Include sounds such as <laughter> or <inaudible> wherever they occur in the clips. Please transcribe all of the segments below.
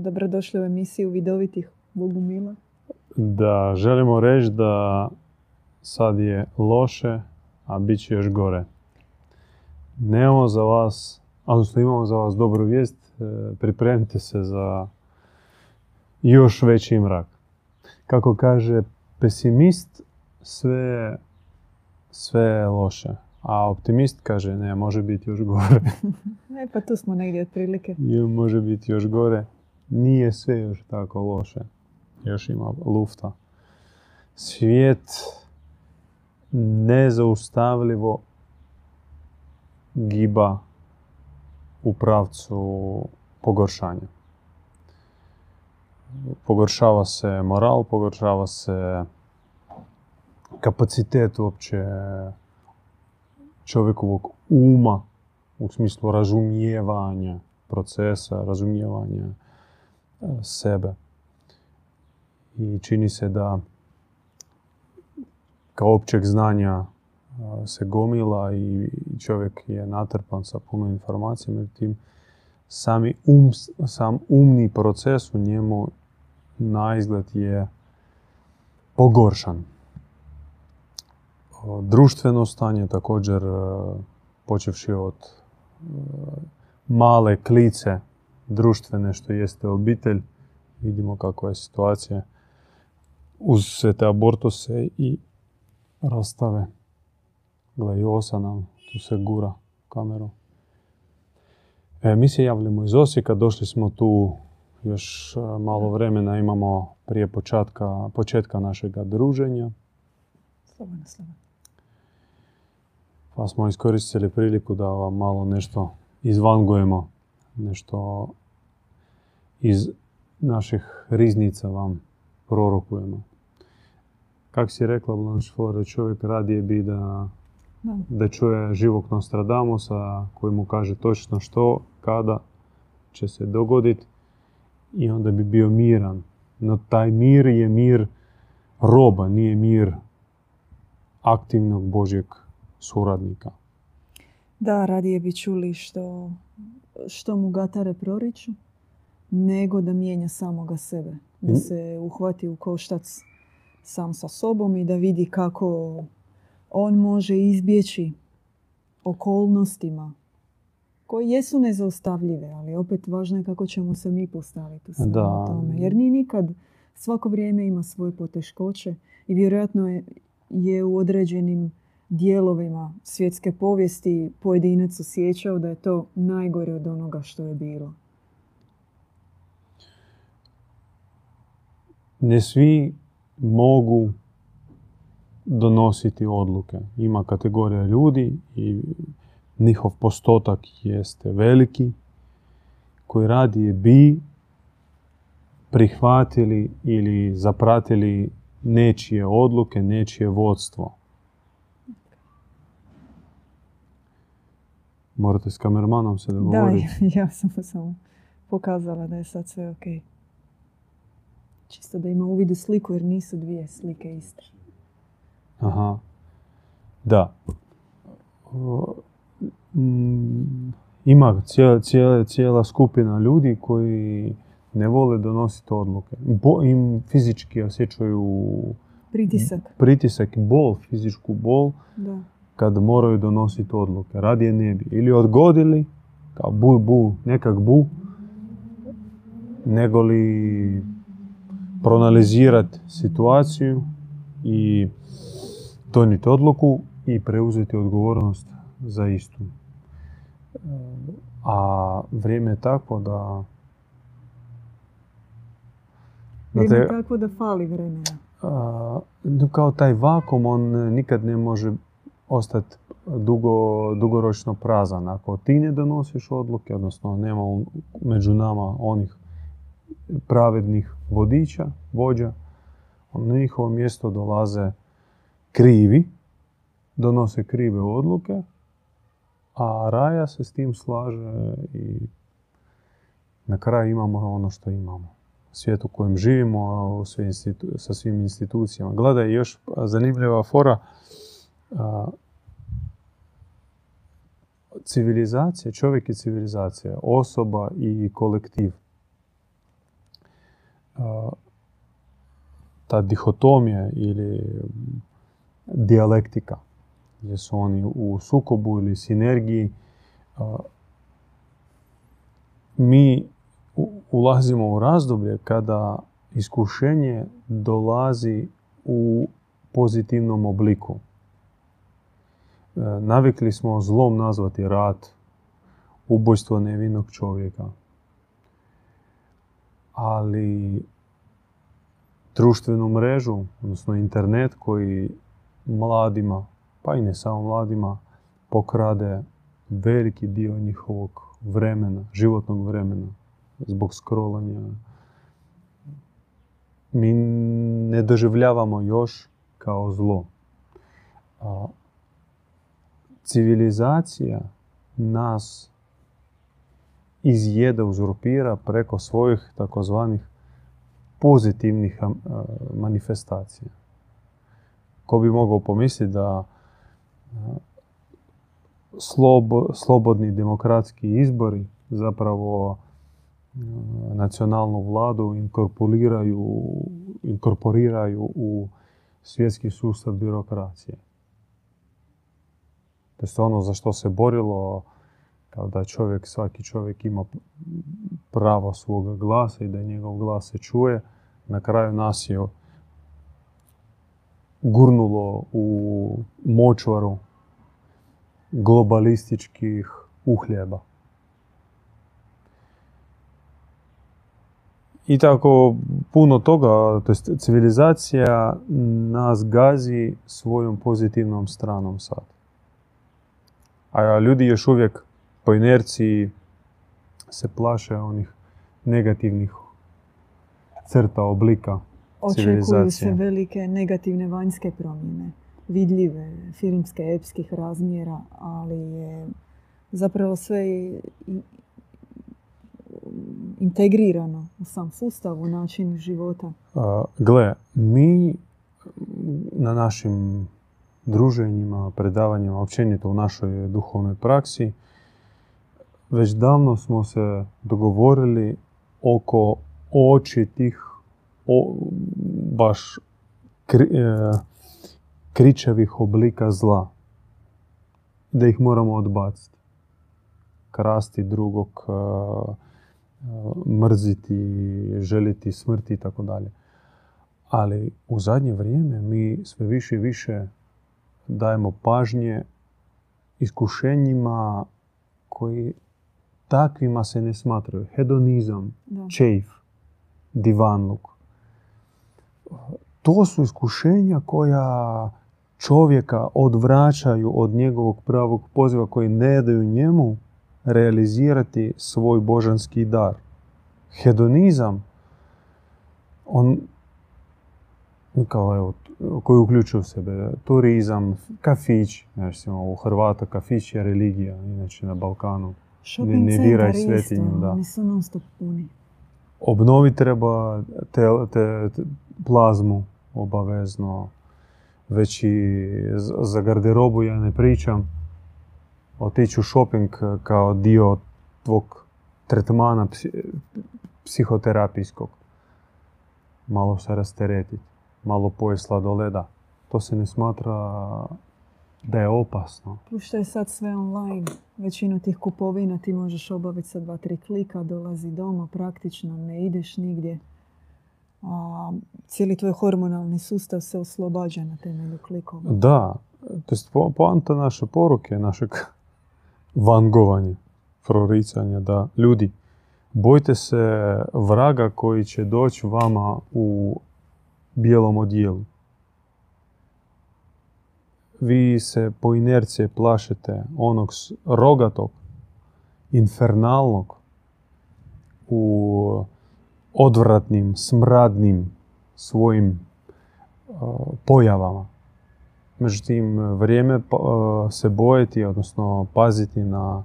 Dobrodošli u emisiju Vidovitih Bogumila. Da, želimo reći da sad je loše, a bit će još gore. Nemamo za vas, odnosno imamo za vas dobru vijest, e, pripremite se za još veći mrak. Kako kaže pesimist, sve, sve je loše. A optimist kaže, ne, može biti još gore. <laughs> E, pa tu smo negdje otprilike. I može biti još gore. Nije sve još tako loše. Još ima lufta. Svijet nezaustavljivo giba u pravcu pogoršanja. Pogoršava se moral, pogoršava se kapacitet uopće čovjekovog uma u smislu razumijevanja procesa, razumijevanja sebe. I čini se da kao općeg znanja se gomila i čovjek je natrpan sa puno informacija, međutim sami um, sam umni proces u njemu na izgled je pogoršan društveno stanje također počevši od male klice društvene što jeste obitelj. Vidimo kakva je situacija uz sve te abortose i rastave. Gle, i osa nam tu se gura kameru. E, mi se javljamo iz Osijeka, došli smo tu još e, malo vremena, imamo prije početka, početka našega druženja. Slobodno, slobodno pa smo iskoristili priliku da vam malo nešto izvangujemo, nešto iz naših riznica vam prorokujemo. Kak si rekla, Blanche Flore, čovjek radije bi da, da. da čuje živog Nostradamusa koji mu kaže točno što, kada će se dogoditi i onda bi bio miran. No taj mir je mir roba, nije mir aktivnog Božjeg suradnika. Da, radije bi čuli što, što mu gatare proriču, nego da mijenja samoga sebe. Da se uhvati u koštac sam sa sobom i da vidi kako on može izbjeći okolnostima koje jesu nezaustavljive, ali opet važno je kako ćemo se mi postaviti u da. tome. Jer ni nikad, svako vrijeme ima svoje poteškoće i vjerojatno je, je u određenim dijelovima svjetske povijesti pojedinac osjećao da je to najgore od onoga što je bilo. Ne svi mogu donositi odluke. Ima kategorija ljudi i njihov postotak jeste veliki koji radije bi prihvatili ili zapratili nečije odluke, nečije vodstvo. Morate s kamermanom se dogovoriti. Da, <laughs> ja sam mu samo pokazala da je sad sve ok. Čisto da ima uvid u sliku jer nisu dvije slike iste. Aha. Da. Mm, ima cijela, cijela, cijela skupina ljudi koji ne vole donositi odluke. Bo, im fizički osjećaju pritisak. Pritisak i bol, fizičku bol. Da kad moraju donositi odluke. Radije ne bi. Ili odgodili, kao bu, bu, nekak bu, nego li proanalizirati situaciju i donijeti odluku i preuzeti odgovornost za istu. A vrijeme je takvo da... Vrijeme je takvo da fali vremena. kao taj vakum, on nikad ne može ostati dugo, dugoročno prazan. Ako ti ne donosiš odluke, odnosno nema među nama onih pravednih vodiča, vođa, na njihovo mjesto dolaze krivi, donose krive odluke, a raja se s tim slaže i na kraju imamo ono što imamo. Svijet u kojem živimo, sa svim institucijama. Gledaj, još zanimljiva fora, civilizacija, čovjek i civilizacija, osoba i kolektiv. Ta dihotomija ili dijalektika, gdje su oni u sukobu ili sinergiji, mi ulazimo u razdoblje kada iskušenje dolazi u pozitivnom obliku. Navikli smo zlom nazvati rat, ubojstvo nevinog čovjeka. Ali društvenu mrežu, odnosno internet koji mladima, pa i ne samo mladima, pokrade veliki dio njihovog vremena, životnog vremena, zbog scrollanja. Mi ne doživljavamo još kao zlo. civilizacija nas izjeda, uzurpira preko svojih takozvanih pozitivnih manifestacija. Ko bi mogao pomisliti da slobodni demokratski izbori zapravo nacionalnu vladu inkorporiraju, inkorporiraju u svjetski sustav birokracije. To je ono za što se borilo kao da čovjek, svaki čovjek ima pravo svoga glasa i da njegov glas se čuje. Na kraju nas je gurnulo u močvaru globalističkih uhljeba. I tako puno toga, to jest civilizacija nas gazi svojom pozitivnom stranom sad. A ljudi još uvijek po inerciji se plaše onih negativnih crta, oblika civilizacije. Očekuju se velike negativne vanjske promjene, vidljive, filmske, epskih razmjera, ali je zapravo sve integrirano u sam sustav, u način života? gle, mi na našim druženjima, predavanjima, općenito u našoj duhovnoj praksi, već davno smo se dogovorili oko očitih, o, baš kri, e, kričevih oblika zla. Da ih moramo odbaciti. Krasti drugog, e, mrziti, želiti smrti i tako dalje. Ali u zadnje vrijeme mi sve više i više dajemo pažnje iskušenjima koji takvima se ne smatraju. Hedonizam, čejf, divanluk. To su iskušenja koja čovjeka odvraćaju od njegovog pravog poziva koji ne daju njemu realizirati svoj božanski dar. Hedonizam, on kao evo, koji uključuje u sebe turizam, kafić, znači u Hrvata kafić je religija, inače na Balkanu. Ne, ne diraj svetinju, da. puni. Obnovi treba te, te, plazmu obavezno, već i za garderobu ja ne pričam otići u shopping kao dio tvog tretmana psihoterapijskog. Malo se rasteretiti, malo pojesti sladoleda. To se ne smatra da je opasno. Plus što je sad sve online, većinu tih kupovina ti možeš obaviti sa dva, tri klika, dolazi doma praktično, ne ideš nigdje. A, cijeli tvoj hormonalni sustav se oslobađa na temelju klikova. Da, to je poanta naše poruke, našeg <laughs> vangovanje, proricanje, da ljudi, bojte se vraga koji će doći vama u bijelom odijelu. Vi se po inercije plašete onog rogatog, infernalnog, u odvratnim, smradnim svojim pojavama. Međutim, vrijeme e, se bojeti, odnosno paziti na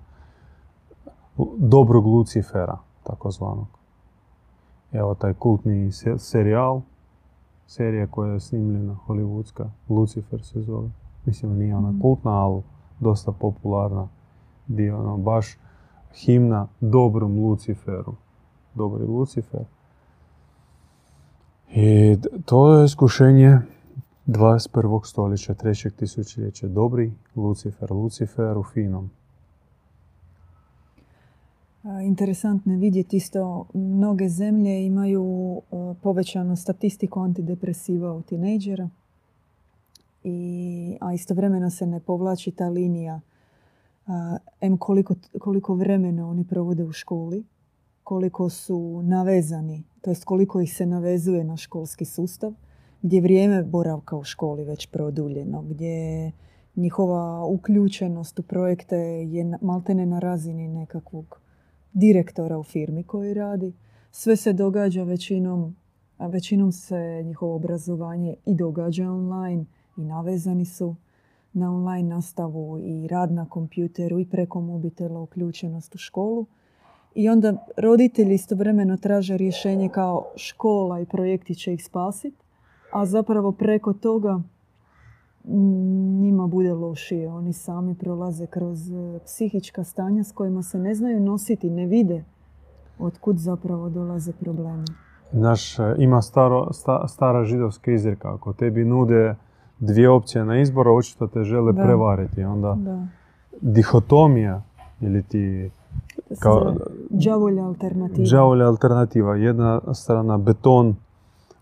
dobrog Lucifera, takozvanog. Evo taj kultni serijal, serija koja je snimljena, hollywoodska, Lucifer se zove. Mislim, nije ona mhm. kultna, ali dosta popularna. Dio, ono, baš himna dobrom Luciferu. Dobri Lucifer. I to je iskušenje 21. stoljeća, trećeg tisućljeća. Dobri Lucifer, Lucifer u finom. Interesantno je vidjeti isto, mnoge zemlje imaju povećanu statistiku antidepresiva u tinejdžera, I, a istovremeno se ne povlači ta linija em koliko, koliko vremena oni provode u školi, koliko su navezani, to jest koliko ih se navezuje na školski sustav, gdje vrijeme boravka u školi već produljeno, gdje njihova uključenost u projekte je maltene na razini nekakvog direktora u firmi koji radi. Sve se događa većinom, a većinom se njihovo obrazovanje i događa online i navezani su na online nastavu i rad na kompjuteru i preko mobitela uključenost u školu. I onda roditelji istovremeno traže rješenje kao škola i projekti će ih spasiti, a zapravo preko toga njima bude lošije. Oni sami prolaze kroz e, psihička stanja s kojima se ne znaju nositi, ne vide od kud zapravo dolaze problemi. Naš, e, ima staro, stara židovska izreka, ako tebi nude dvije opcije na izbor, očito te žele prevariti. Onda da. dihotomija ili ti kao, džavolja alternativa. Džavolja alternativa. Jedna strana beton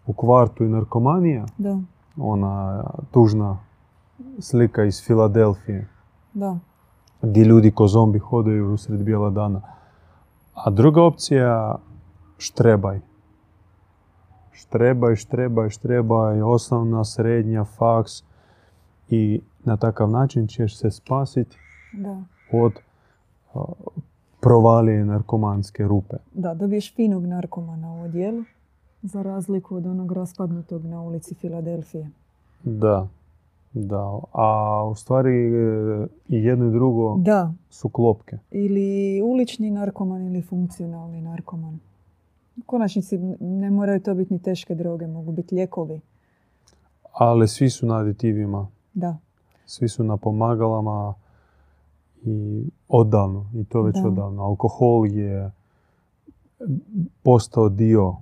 u kvartu i narkomanija. Da. Ona tužna slika iz Filadelfije. Da. Gdje ljudi ko zombi hodaju usred bijela dana. A druga opcija, štrebaj. Štrebaj, štrebaj, štrebaj, osnovna, srednja, faks. I na takav način ćeš se spasiti od provalije narkomanske rupe. Da, dobiješ finog narkomana u odjelu, za razliku od onog raspadnutog na ulici Filadelfije. Da, da. A u stvari e, i jedno i drugo da. su klopke. Ili ulični narkoman ili funkcionalni narkoman. U konačnici ne moraju to biti ni teške droge, mogu biti lijekovi. Ali svi su na aditivima. Da. Svi su na pomagalama i odavno, i to već odavno. Alkohol je postao dio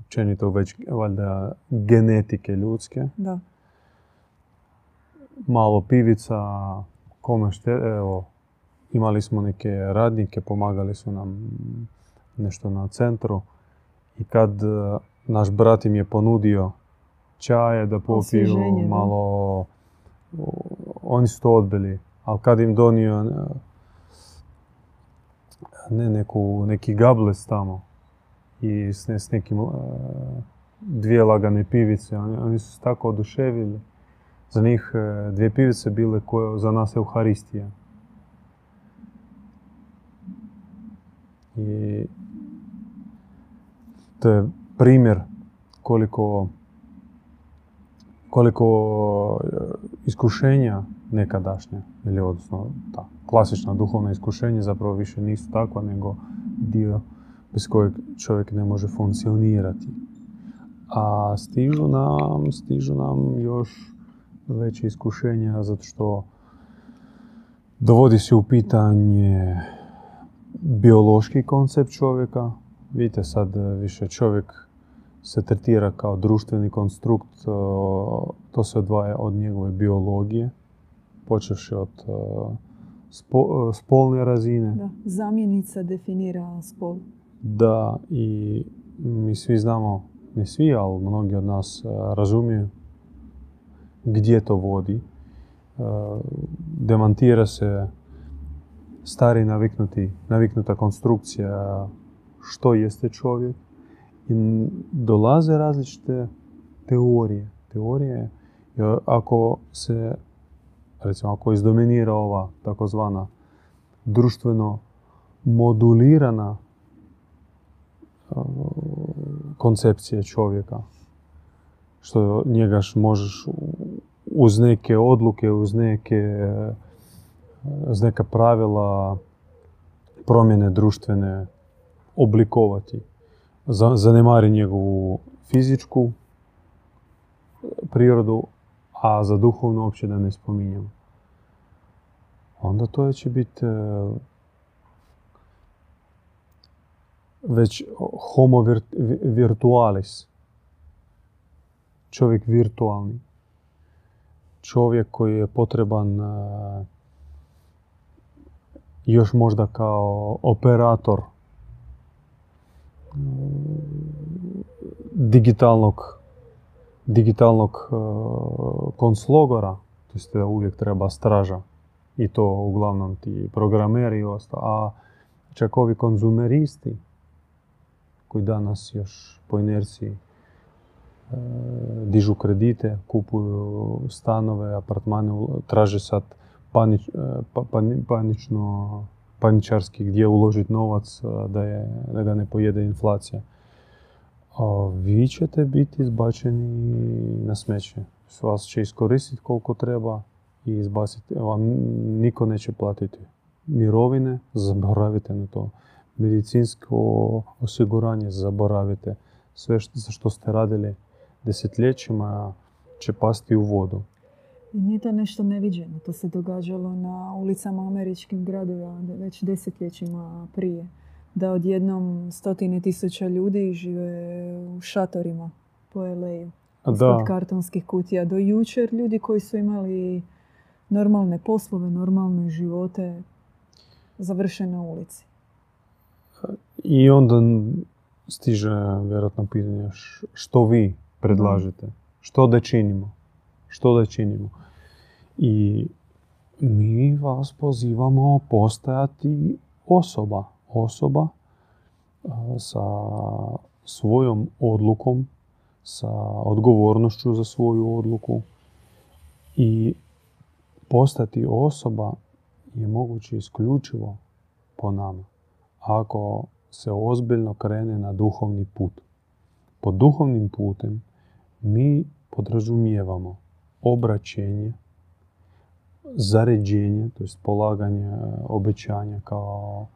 općenito već valjda genetike ljudske. Da. Malo pivica, kome šte, evo, imali smo neke radnike, pomagali su nam nešto na centru. I kad e, naš brat im je ponudio čaje da popiju malo, oni su to odbili. Ali kad im donio e, ne, neku, neki gables tamo i s, s nekim uh, dvije lagane pivice, oni, oni su se tako oduševili. Za njih dvije pivice bile koje za nas Euharistija. I to je primjer koliko koliko iskušenja nekadašnja, ili odnosno ta klasična duhovna iskušenja zapravo više nisu takva, nego dio bez kojeg čovjek ne može funkcionirati. A stižu nam, stižu nam još veće iskušenja zato što dovodi se u pitanje biološki koncept čovjeka. Vidite sad više čovjek se tretira kao društveni konstrukt, to se odvaja od njegove biologije, počevši od spolne razine. Da, zamjenica definira spol. Da, i mi svi znamo, ne svi, ali mnogi od nas razumiju gdje to vodi. Demantira se stari naviknuti, naviknuta konstrukcija što jeste čovjek i dolaze različite teorije. Teorije, ako se, recimo, ako izdominira ova takozvana društveno modulirana koncepcija čovjeka, što njega možeš uz neke odluke, uz neke, uz neka pravila promjene društvene oblikovati zanemari njegovu fizičku prirodu, a za duhovnu uopće da ne spominjem. Onda to će biti e, već homo virtualis. čovjek virtualni, čovjek koji je potreban još možda kao operator digitalnog digitalnog konclogora, to da uvijek treba straža i to uglavnom ti programeri i ostalo, a čak ovi konzumeristi koji danas još po inerciji e, dižu kredite, kupuju stanove, apartmane, traže sad panič, e, pa, panično, paničarski gdje uložiti novac e, da, je, da ga ne pojede inflacija. A vi ćete biti izbačeni na smeće. Vas će iskoristiti koliko treba i izbaciti. Vam niko neće platiti mirovine, zaboravite na to. Medicinsko osiguranje, zaboravite. Sve što, što ste radili desetljećima će pasti u vodu. I nije to nešto neviđeno. To se događalo na ulicama američkim gradova već desetljećima prije. Da odjednom stotine tisuća ljudi žive u šatorima po LA-u. Ispod kartonskih kutija. Do jučer ljudi koji su imali normalne poslove, normalne živote, završe na ulici. I onda stiže vjerojatno pitanje što vi predlažete, što da činimo, što da činimo. I mi vas pozivamo postajati osoba, osoba sa svojom odlukom, sa odgovornošću za svoju odluku i postati osoba je moguće isključivo po nama. Ako se ozbiljno krene na duhovni put. Pod duhovnim putem mi podrazumijevamo obraćenje, zaređenje, to je polaganje obećanja kao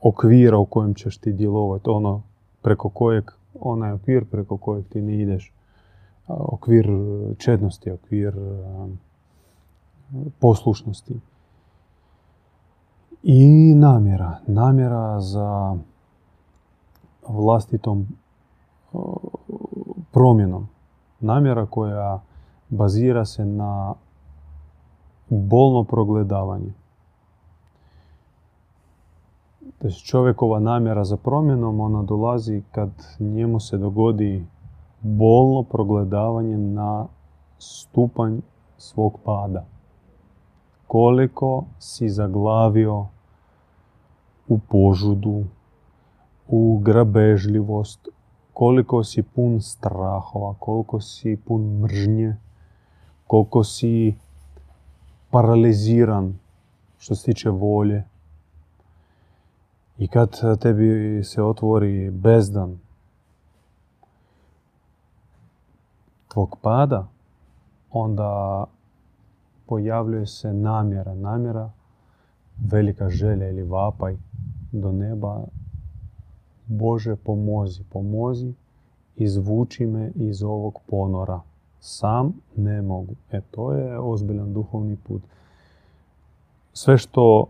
okvira u kojem ćeš ti djelovati, ono preko kojeg, onaj okvir preko kojeg ti ne ideš, okvir čednosti, okvir poslušnosti. I namjera. Namjera za vlastitom promjenom. Namjera koja bazira se na bolno progledavanje. čovjekova namjera za promjenom, ona dolazi kad njemu se dogodi bolno progledavanje na stupanj svog pada koliko si zaglavio u požudu, u grabežljivost, koliko si pun strahova, koliko si pun mržnje, koliko si paraliziran što se tiče volje. I kad tebi se otvori bezdan tvog pada, onda pojavljuje se namjera, namjera, velika želja ili vapaj do neba. Bože, pomozi, pomozi, izvuči me iz ovog ponora. Sam ne mogu. E, to je ozbiljan duhovni put. Sve što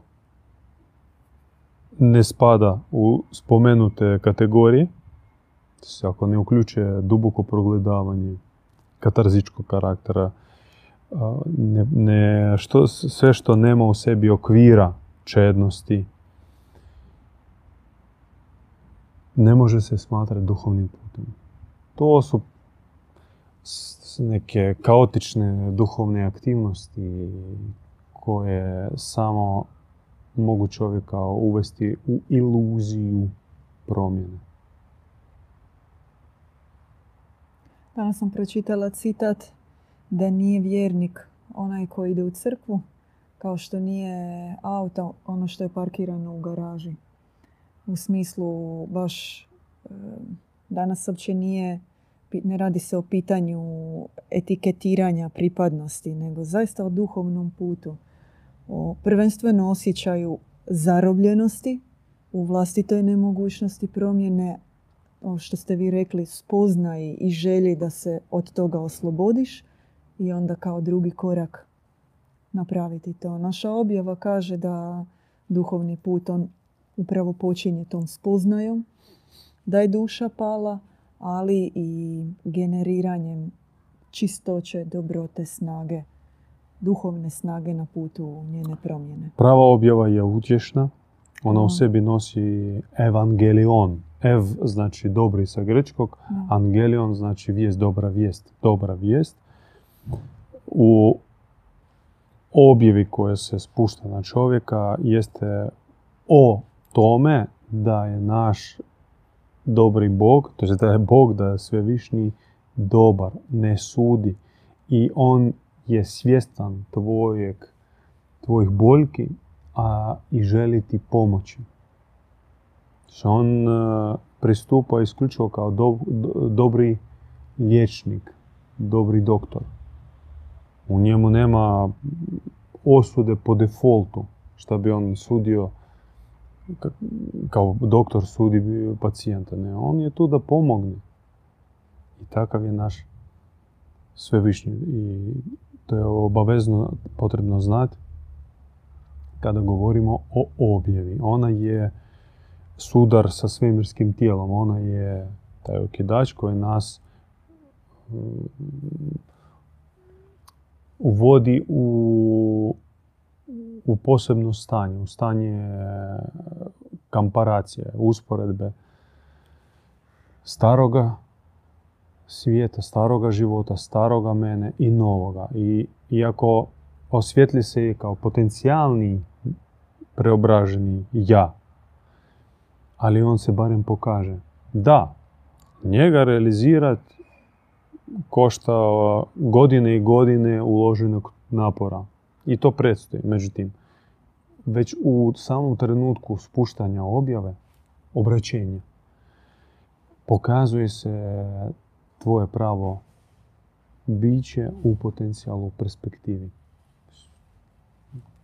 ne spada u spomenute kategorije, ako ne uključuje duboko progledavanje katarzičkog karaktera, ne, ne, što, sve što nema u sebi okvira čednosti, ne može se smatrati duhovnim putem. To su neke kaotične duhovne aktivnosti koje samo mogu čovjeka uvesti u iluziju promjene. Danas sam pročitala citat da nije vjernik onaj koji ide u crkvu, kao što nije auto ono što je parkirano u garaži. U smislu baš e, danas uopće nije, ne radi se o pitanju etiketiranja pripadnosti, nego zaista o duhovnom putu. O prvenstveno osjećaju zarobljenosti u vlastitoj nemogućnosti promjene, ovo što ste vi rekli, spoznaj i želji da se od toga oslobodiš, i onda kao drugi korak napraviti to. Naša objava kaže da duhovni put on upravo počinje tom spoznajom, da je duša pala, ali i generiranjem čistoće, dobrote, snage, duhovne snage na putu njene promjene. Prava objava je utješna. Ona u sebi nosi evangelion. Ev znači dobri sa grčkog, Da. angelion znači vijest, dobra vijest, dobra vijest. U objavi koja se spušta na čovjeka jeste o tome da je naš dobri Bog, to je da je Bog, da je svevišnji dobar, ne sudi i on je svjestan tvojeg, tvojih boljki, a i želi ti pomoći. Što on e, pristupa isključivo kao do- do- dobri liječnik, dobri doktor. U njemu nema osude po defaultu, što bi on sudio kao doktor sudi pacijenta. Ne, on je tu da pomogne. I takav je naš svevišnji. I to je obavezno potrebno znati kada govorimo o objavi. Ona je sudar sa svemirskim tijelom. Ona je taj okidač koji nas mm, uvodi u, u posebno stanje, u stanje komparacije, usporedbe staroga svijeta, staroga života, staroga mene i novoga. I iako osvjetli se i kao potencijalni preobraženi ja, ali on se barem pokaže. Da, njega realizirati košta godine i godine uloženog napora. I to predstoji. Međutim, već u samom trenutku spuštanja objave, obraćenja, pokazuje se tvoje pravo biće u potencijalu perspektivi.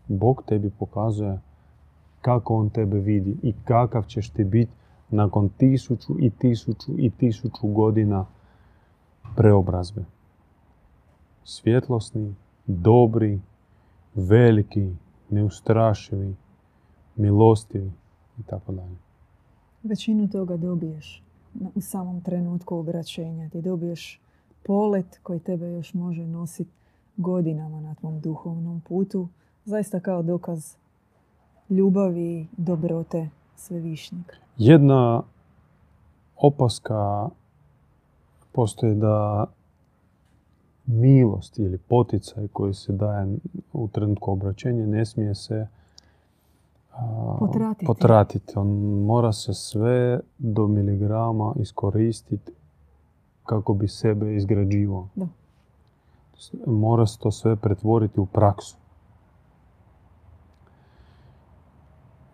Bog tebi pokazuje kako on tebe vidi i kakav ćeš ti biti nakon tisuću i tisuću i tisuću godina preobrazbe. Svjetlosni, dobri, veliki, neustrašivi, milostivi i tako dalje. Većinu toga dobiješ u samom trenutku obraćenja. Ti dobiješ polet koji tebe još može nositi godinama na tvom duhovnom putu. Zaista kao dokaz ljubavi i dobrote svevišnjeg. Jedna opaska postoji da milost ili poticaj koji se daje u trenutku obraćenja ne smije se a, Potratiti. potratiti. On mora se sve do miligrama iskoristiti kako bi sebe izgrađivao. Da. Mora se to sve pretvoriti u praksu.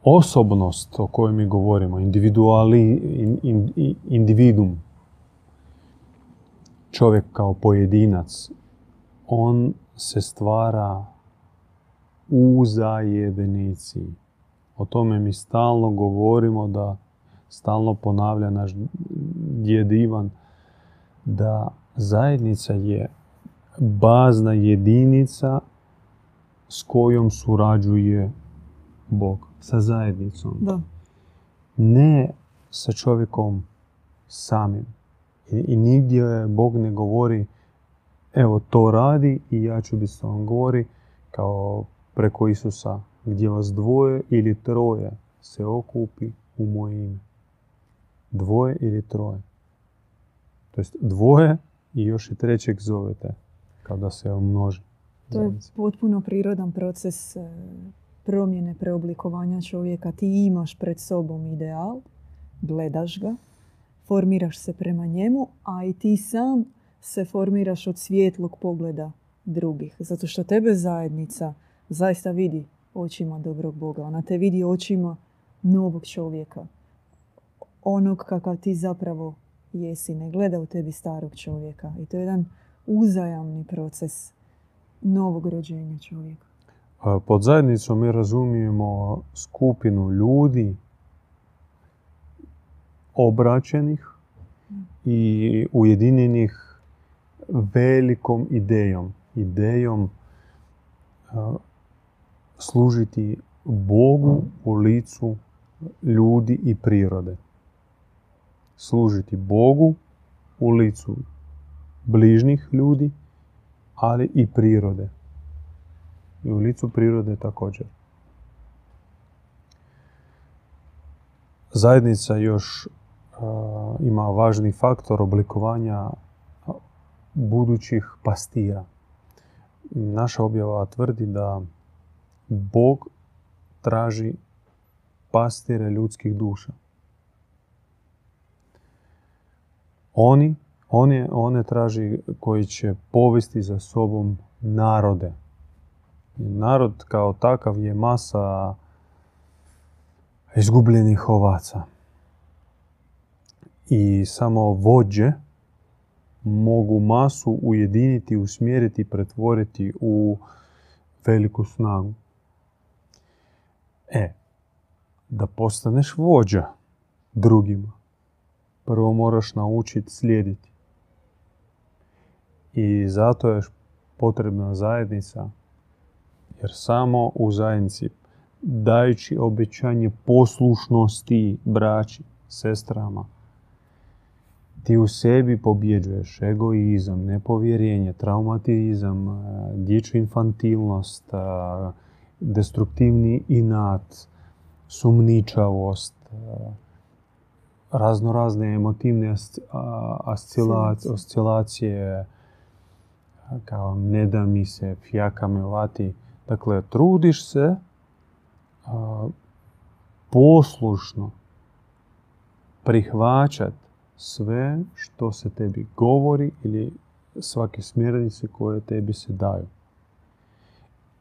Osobnost o kojoj mi govorimo, individuali, in, in- individum, čovjek kao pojedinac, on se stvara u zajednici. O tome mi stalno govorimo da stalno ponavlja naš djed Ivan da zajednica je bazna jedinica s kojom surađuje Bog, sa zajednicom Da. ne sa čovjekom samim. I, i nigdje Bog ne govori evo to radi i ja ću biti s tobom. Govori kao preko Isusa gdje vas dvoje ili troje se okupi u moje ime. Dvoje ili troje. To jest dvoje i još i trećeg zovete kada se umnoži. To je potpuno prirodan proces e, promjene, preoblikovanja čovjeka. Ti imaš pred sobom ideal, gledaš ga, formiraš se prema njemu, a i ti sam se formiraš od svjetlog pogleda drugih. Zato što tebe zajednica zaista vidi očima dobrog Boga. Ona te vidi očima novog čovjeka. Onog kakav ti zapravo jesi. Ne gleda u tebi starog čovjeka. I to je jedan uzajamni proces novog rođenja čovjeka. Pod zajednicom mi razumijemo skupinu ljudi obraćenih i ujedinjenih velikom idejom. Idejom služiti Bogu u licu ljudi i prirode. Služiti Bogu u licu bližnjih ljudi, ali i prirode. I u licu prirode također. Zajednica još ima važni faktor oblikovanja budućih pastira. Naša objava tvrdi da Bog traži pastire ljudskih duša. Oni, one, one traži koji će povesti za sobom narode. Narod kao takav je masa izgubljenih ovaca. I samo vođe mogu masu ujediniti, usmjeriti, pretvoriti u veliku snagu. E, da postaneš vođa drugima, prvo moraš naučiti slijediti. I zato je potrebna zajednica, jer samo u zajednici, dajući obećanje poslušnosti braći, sestrama, ti u sebi pobjeđuješ egoizam, nepovjerenje, traumatizam, dječju infantilnost, destruktivni inat, sumničavost, razno razne emotivne oscilacije, kao ne da mi se, fjaka me vati. Dakle, trudiš se poslušno prihvaćat sve što se tebi govori ili svake smjernice koje tebi se daju.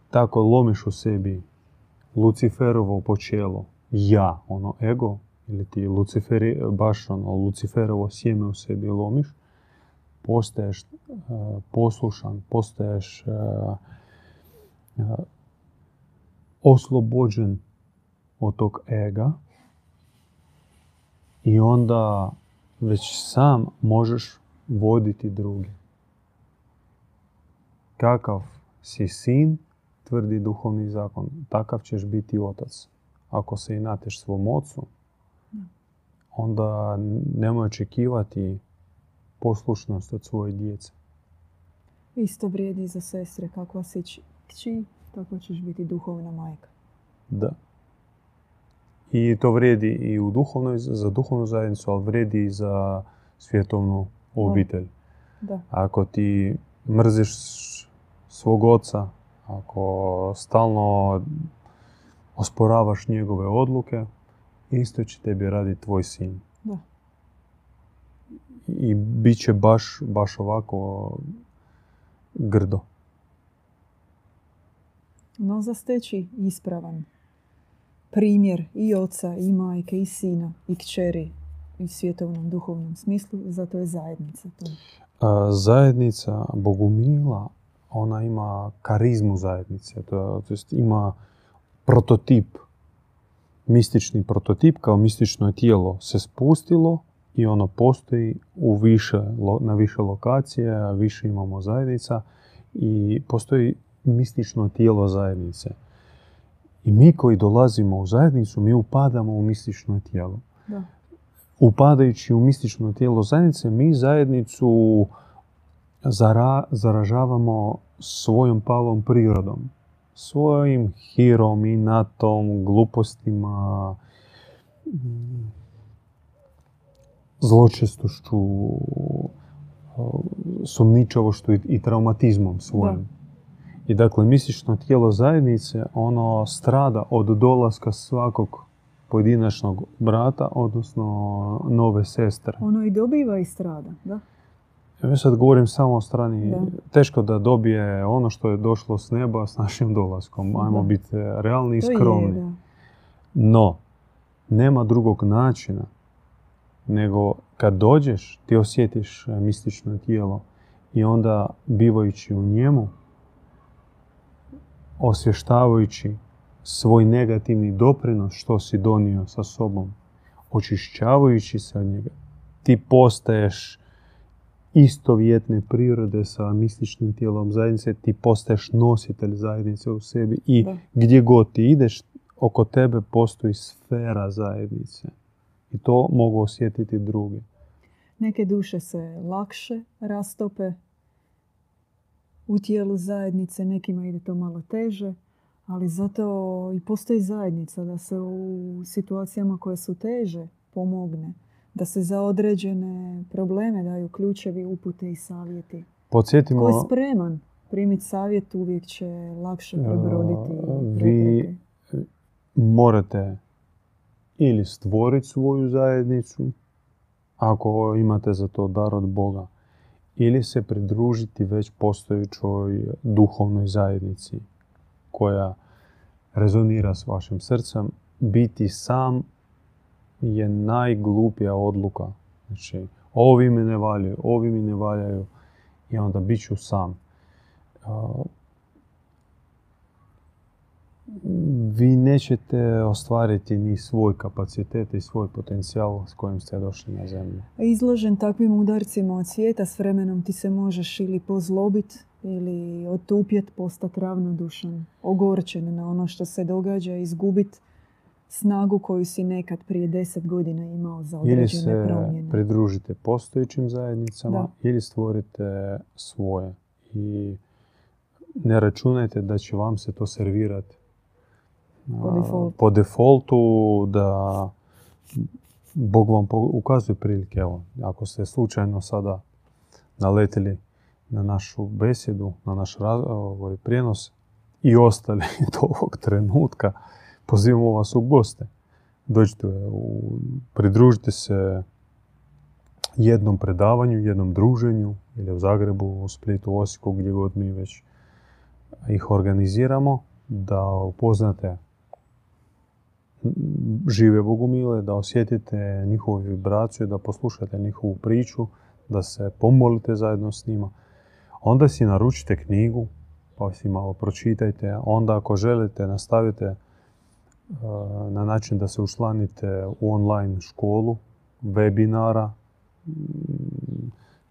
Tako lomiš u sebi Luciferovo počelo, ja, ono ego, ili ti Luciferi, baš ono Luciferovo sjeme u sebi lomiš, postaješ uh, poslušan, postaješ uh, uh, oslobođen od tog ega i onda već sam možeš voditi druge. Kakav si sin, tvrdi duhovni zakon, takav ćeš biti otac. Ako se inateš svom ocu, onda nemoj očekivati poslušnost od svoje djece. Isto vrijedi za sestre. Kakva si kći, tako ćeš biti duhovna majka. Da. I to vrijedi i u duhovnoj, za duhovnu zajednicu, ali vrijedi i za svjetovnu obitelj. Da. Ako ti mrziš svog oca, ako stalno osporavaš njegove odluke, isto će tebi raditi tvoj sin. Da. I bit će baš, baš ovako grdo. No zasteći ispravan primjer i oca, i majke, i sina, i kćeri i svjetovnom duhovnom smislu, zato je zajednica. To. zajednica Bogumila, ona ima karizmu zajednice, to, to jest ima prototip, mistični prototip kao mistično tijelo se spustilo i ono postoji u više, na više lokacije, više imamo zajednica i postoji mistično tijelo zajednice. I mi koji dolazimo u zajednicu, mi upadamo u mistično tijelo. Da. Upadajući u mistično tijelo zajednice, mi zajednicu zara, zaražavamo svojom palom prirodom. Svojim hirom, inatom, glupostima, zločestošću, sumničavošću i traumatizmom svojim. I dakle, mistično tijelo zajednice, ono strada od dolaska svakog pojedinačnog brata, odnosno nove sestre. Ono i dobiva i strada, da? Ja sad govorim samo o strani, teško da dobije ono što je došlo s neba s našim dolaskom. Ajmo biti realni i skromni. No, nema drugog načina nego kad dođeš ti osjetiš mistično tijelo i onda bivajući u njemu osvještavajući svoj negativni doprinos što si donio sa sobom, očišćavajući se od njega, ti postaješ istovjetne prirode sa mističnim tijelom zajednice, ti postaješ nositelj zajednice u sebi i gdje god ti ideš, oko tebe postoji sfera zajednice. I to mogu osjetiti drugi. Neke duše se lakše rastope u tijelu zajednice, nekima ide to malo teže, ali zato i postoji zajednica da se u situacijama koje su teže pomogne, da se za određene probleme daju ključevi, upute i savjeti. Podsjetimo... Ko je spreman primiti savjet uvijek će lakše prebroditi Vi morate ili stvoriti svoju zajednicu, ako imate za to dar od Boga, ili se pridružiti već postojećoj duhovnoj zajednici koja rezonira s vašim srcem. Biti sam je najglupija odluka. Znači, ovi mi ne valjaju, ovi mi ne valjaju i onda bit ću sam. Vi nećete ostvariti ni svoj kapacitet i svoj potencijal s kojim ste došli na zemlju. Izložen takvim udarcima od svijeta s vremenom ti se možeš ili pozlobit ili otupjet, postati ravnodušan, ogorčen na ono što se događa, izgubit snagu koju si nekad prije deset godina imao za određene promjene. Ili se pridružite postojećim zajednicama ili stvorite svoje. I ne računajte da će vam se to servirati po defaultu. da Bog vam ukazuje prilike. Evo, ako ste slučajno sada naletili na našu besjedu, na naš ovaj, prijenos i ostali <laughs> do ovog trenutka, pozivamo vas u goste. Dođite, pridružite se jednom predavanju, jednom druženju, ili u Zagrebu, u Splitu, u Osijeku, gdje god mi već ih organiziramo, da upoznate žive bogumile, da osjetite njihovu vibraciju, da poslušate njihovu priču, da se pomolite zajedno s njima. Onda si naručite knjigu, pa si malo pročitajte. Onda ako želite, nastavite e, na način da se učlanite u online školu, webinara.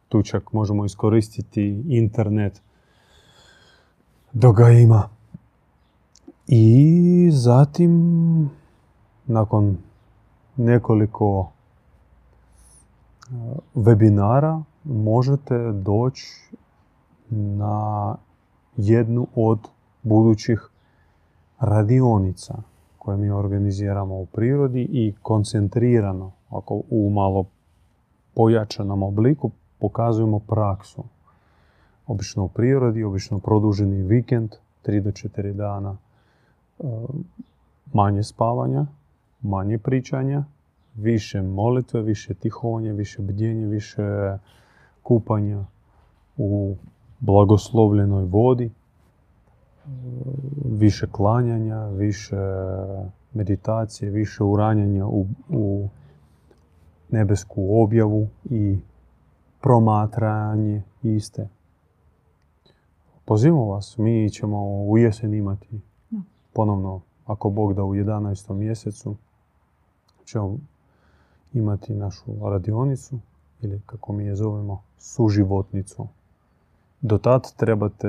Tu čak možemo iskoristiti internet dok ga ima. I zatim nakon nekoliko e, webinara možete doći na jednu od budućih radionica koje mi organiziramo u prirodi i koncentrirano, ako u malo pojačanom obliku, pokazujemo praksu. Obično u prirodi, obično produženi vikend, 3 do 4 dana, e, manje spavanja, manje pričanja, više molitve, više tihovanja, više bdjenja, više kupanja u blagoslovljenoj vodi, više klanjanja, više meditacije, više uranjanja u, u nebesku objavu i promatranje iste. Pozivamo vas, mi ćemo u jesen imati ponovno, ako Bog da u 11. mjesecu, ćemo imati našu radionicu ili kako mi je zovemo suživotnicu. Do tad trebate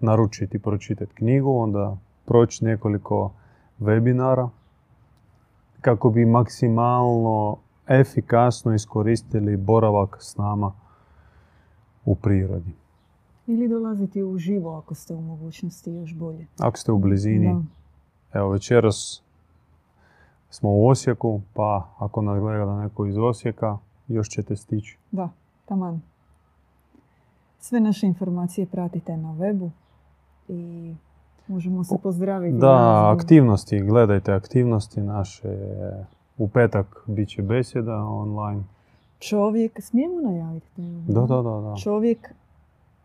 naručiti, pročitati knjigu, onda proći nekoliko webinara kako bi maksimalno efikasno iskoristili boravak s nama u prirodi. Ili dolaziti u živo ako ste u mogućnosti još bolje. Ako ste u blizini. Evo večeras smo u Osijeku, pa ako nas gleda neko iz Osijeka, još ćete stići. Da, taman. Sve naše informacije pratite na webu i možemo se pozdraviti. Da, aktivnosti, gledajte aktivnosti naše. U petak bit će besjeda online. Čovjek, smijemo najaviti? Da, da, da, da. Čovjek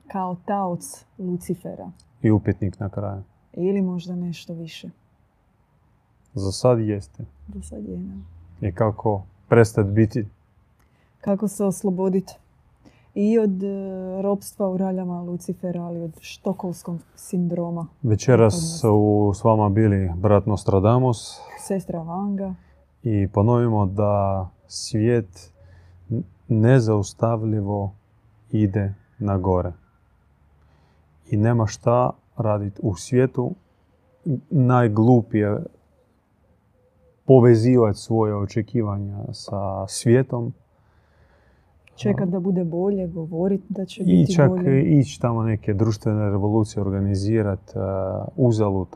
kao taoc Lucifera. I upitnik na kraju. Ili možda nešto više. Za sad jeste. Za sad je, I kako prestati biti? Kako se osloboditi? I od e, ropstva u raljama Lucifera, ali od štokovskog sindroma. Večeras su s vama bili brat Nostradamus. Sestra Vanga. I ponovimo da svijet nezaustavljivo ide na gore. I nema šta raditi u svijetu. Najglupije povezivati svoje očekivanja sa svijetom Čekat da bude bolje, govorit da će I biti čak bolje. ići tamo neke društvene revolucije organizirati uzalud,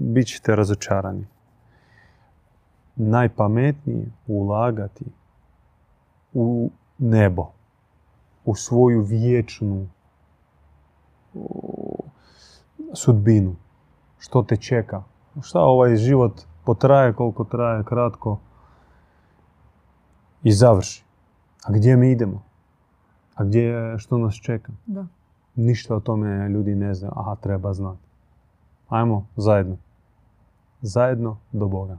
bit ćete razočarani. Najpametnije ulagati u nebo, u svoju vječnu sudbinu. Što te čeka? Šta ovaj život potraje koliko traje, kratko i završi. A gdje mi idemo? A gdje, što nas čeka? Da. Ništa o tome ljudi ne znaju. Aha, treba znati. Ajmo zajedno. Zajedno do Boga.